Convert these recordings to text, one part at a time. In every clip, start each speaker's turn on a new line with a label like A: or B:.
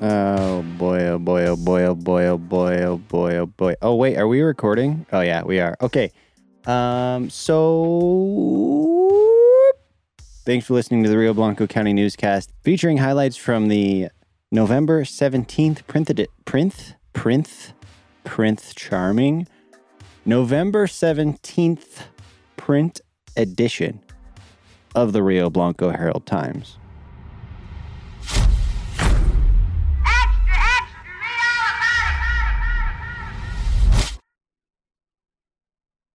A: Oh boy, oh boy, oh boy, oh boy, oh boy, oh boy, oh boy. Oh wait, are we recording? Oh yeah, we are. Okay. Um so thanks for listening to the Rio Blanco County newscast featuring highlights from the November 17th printed print print print charming November 17th print edition of the Rio Blanco Herald Times.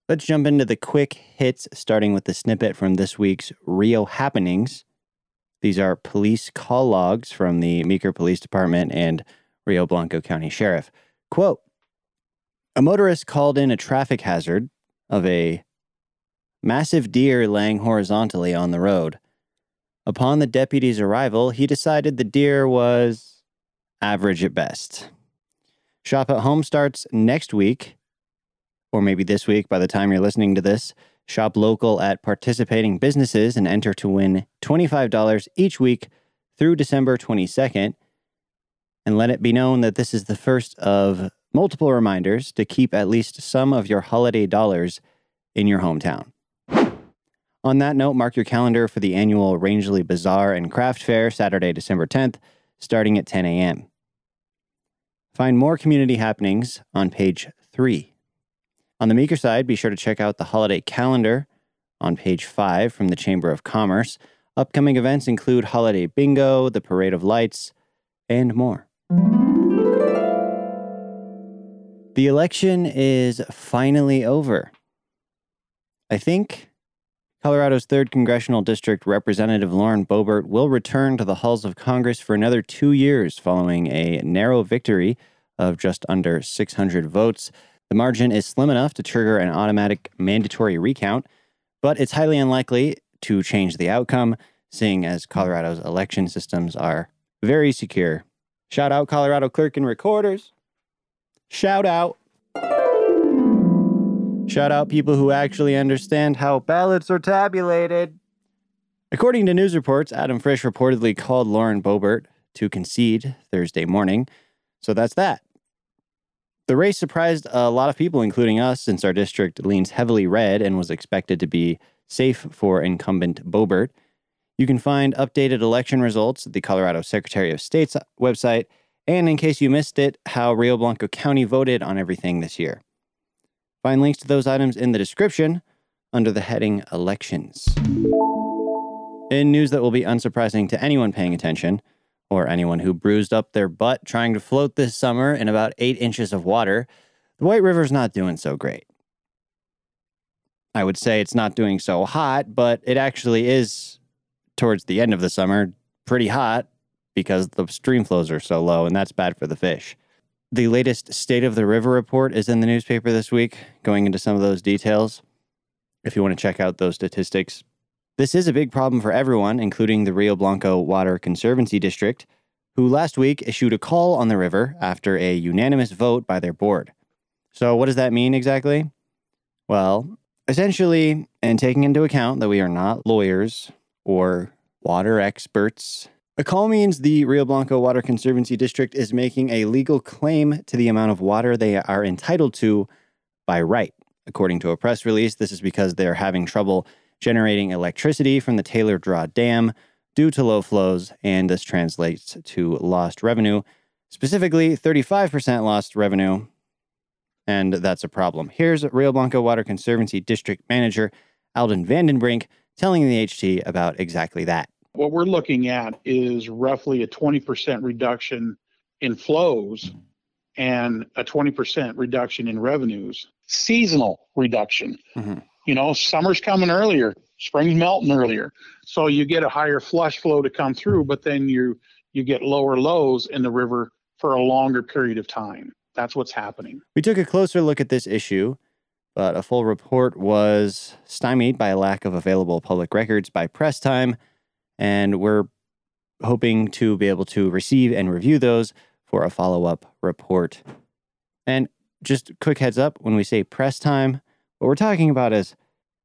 A: Let's jump into the quick hits, starting with the snippet from this week's Rio happenings. These are police call logs from the Meeker Police Department and Rio Blanco County Sheriff. Quote A motorist called in a traffic hazard of a massive deer laying horizontally on the road. Upon the deputy's arrival, he decided the deer was average at best. Shop at Home starts next week or maybe this week by the time you're listening to this. Shop local at participating businesses and enter to win $25 each week through December 22nd. And let it be known that this is the first of multiple reminders to keep at least some of your holiday dollars in your hometown. On that note, mark your calendar for the annual Rangely Bazaar and Craft Fair, Saturday, December 10th, starting at 10 a.m. Find more community happenings on page 3. On the Meeker side, be sure to check out the holiday calendar on page 5 from the Chamber of Commerce. Upcoming events include Holiday Bingo, the Parade of Lights, and more. The election is finally over. I think Colorado's 3rd Congressional District Representative Lauren Boebert will return to the halls of Congress for another two years following a narrow victory of just under 600 votes. The margin is slim enough to trigger an automatic mandatory recount, but it's highly unlikely to change the outcome, seeing as Colorado's election systems are very secure. Shout out Colorado Clerk and Recorders. Shout out. Shout out people who actually understand how ballots are tabulated. According to news reports, Adam Frisch reportedly called Lauren Boebert to concede Thursday morning. So that's that. The race surprised a lot of people, including us, since our district leans heavily red and was expected to be safe for incumbent Boebert. You can find updated election results at the Colorado Secretary of State's website, and in case you missed it, how Rio Blanco County voted on everything this year. Find links to those items in the description under the heading Elections. In news that will be unsurprising to anyone paying attention, or anyone who bruised up their butt trying to float this summer in about eight inches of water, the White River's not doing so great. I would say it's not doing so hot, but it actually is towards the end of the summer pretty hot because the stream flows are so low, and that's bad for the fish. The latest State of the River report is in the newspaper this week, going into some of those details. If you want to check out those statistics, this is a big problem for everyone, including the Rio Blanco Water Conservancy District, who last week issued a call on the river after a unanimous vote by their board. So, what does that mean exactly? Well, essentially, and taking into account that we are not lawyers or water experts, a call means the Rio Blanco Water Conservancy District is making a legal claim to the amount of water they are entitled to by right. According to a press release, this is because they're having trouble generating electricity from the Taylor Draw Dam due to low flows, and this translates to lost revenue, specifically 35% lost revenue. And that's a problem. Here's Rio Blanco Water Conservancy District Manager Alden Vandenbrink telling the HT about exactly that.
B: What we're looking at is roughly a 20% reduction in flows and a 20% reduction in revenues. Seasonal reduction.
A: Mhm.
B: You know, summer's coming earlier, spring's melting earlier. So you get a higher flush flow to come through, but then you you get lower lows in the river for a longer period of time. That's what's happening.
A: We took a closer look at this issue, but a full report was stymied by a lack of available public records by press time, and we're hoping to be able to receive and review those for a follow up report. And just quick heads up when we say press time, what we're talking about is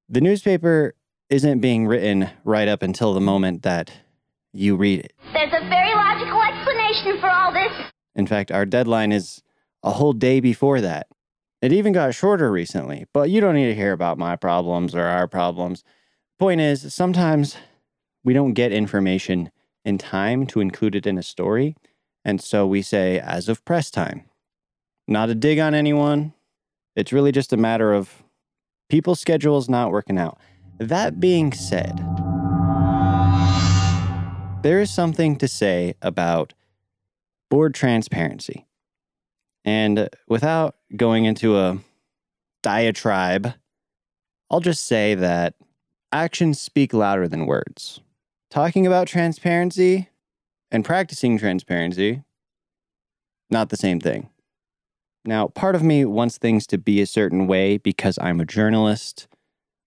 A: the newspaper isn't being written right up until the moment that you read it.
C: There's a very logical explanation for all this.
A: In fact, our deadline is a whole day before that. It even got shorter recently, but you don't need to hear about my problems or our problems. Point is, sometimes we don't get information in time to include it in a story, and so we say, as of press time. Not a dig on anyone. It's really just a matter of people's schedules not working out. That being said, there is something to say about board transparency. And without going into a diatribe, I'll just say that actions speak louder than words. Talking about transparency and practicing transparency, not the same thing. Now, part of me wants things to be a certain way because I'm a journalist.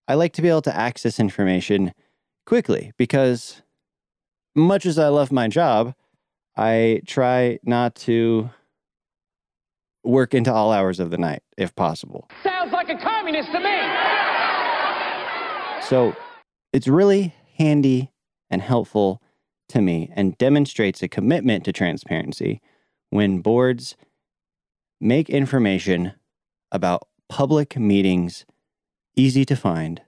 A: I like to be able to access information quickly because, much as I love my job, I try not to work into all hours of the night if possible.
D: Sounds like a communist to me.
A: So it's really handy and helpful to me and demonstrates a commitment to transparency when boards make information about public meetings easy to find.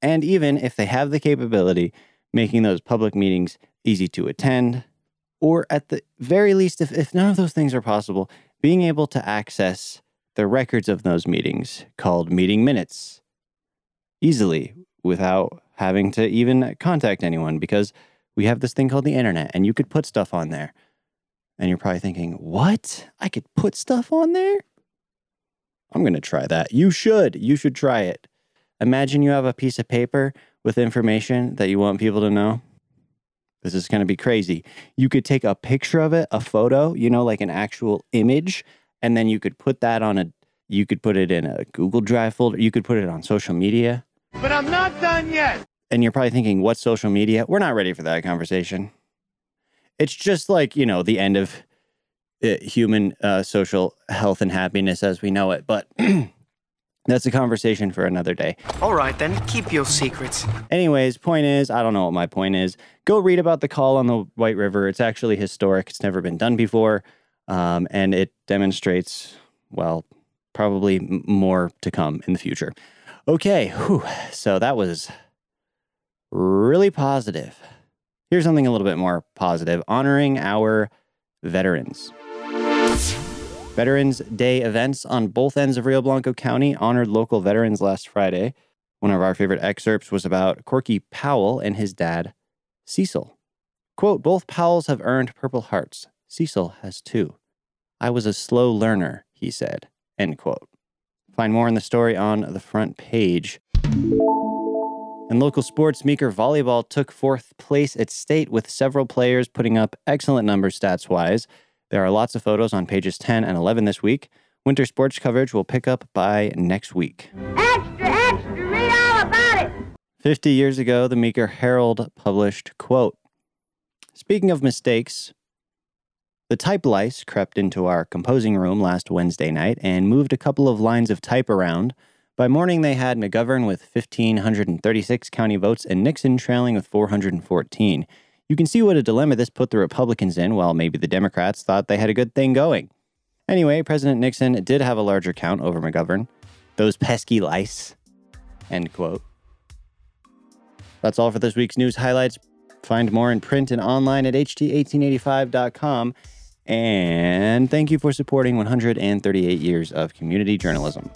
A: And even if they have the capability, making those public meetings easy to attend, or at the very least, if, if none of those things are possible, being able to access the records of those meetings called meeting minutes easily without having to even contact anyone because we have this thing called the internet and you could put stuff on there. And you're probably thinking, what? I could put stuff on there? I'm going to try that. You should. You should try it. Imagine you have a piece of paper with information that you want people to know. This is going to be crazy. You could take a picture of it, a photo, you know, like an actual image, and then you could put that on a, you could put it in a Google Drive folder. You could put it on social media.
D: But I'm not done yet.
A: And you're probably thinking, "What social media? We're not ready for that conversation. It's just like, you know, the end of uh, human uh, social health and happiness as we know it. But that's a conversation for another day.
E: All right, then, keep your secrets.
A: Anyways, point is, I don't know what my point is. Go read about the call on the White River. It's actually historic. It's never been done before. Um, and it demonstrates, well, probably m- more to come in the future. Okay, whew. so that was really positive. Here's something a little bit more positive honoring our veterans. Veterans Day events on both ends of Rio Blanco County honored local veterans last Friday. One of our favorite excerpts was about Corky Powell and his dad, Cecil. Quote, both Powells have earned Purple Hearts. Cecil has two. I was a slow learner, he said. End quote. Find more in the story on the front page. In local sports, Meeker Volleyball took fourth place at state with several players putting up excellent numbers stats wise. There are lots of photos on pages 10 and 11 this week. Winter sports coverage will pick up by next week.
C: Extra, extra, read all about it.
A: 50 years ago, the Meeker Herald published, quote, Speaking of mistakes, the type lice crept into our composing room last Wednesday night and moved a couple of lines of type around. By morning, they had McGovern with 1,536 county votes and Nixon trailing with 414. You can see what a dilemma this put the Republicans in, while maybe the Democrats thought they had a good thing going. Anyway, President Nixon did have a larger count over McGovern. Those pesky lice. End quote. That's all for this week's news highlights. Find more in print and online at ht1885.com. And thank you for supporting 138 years of community journalism.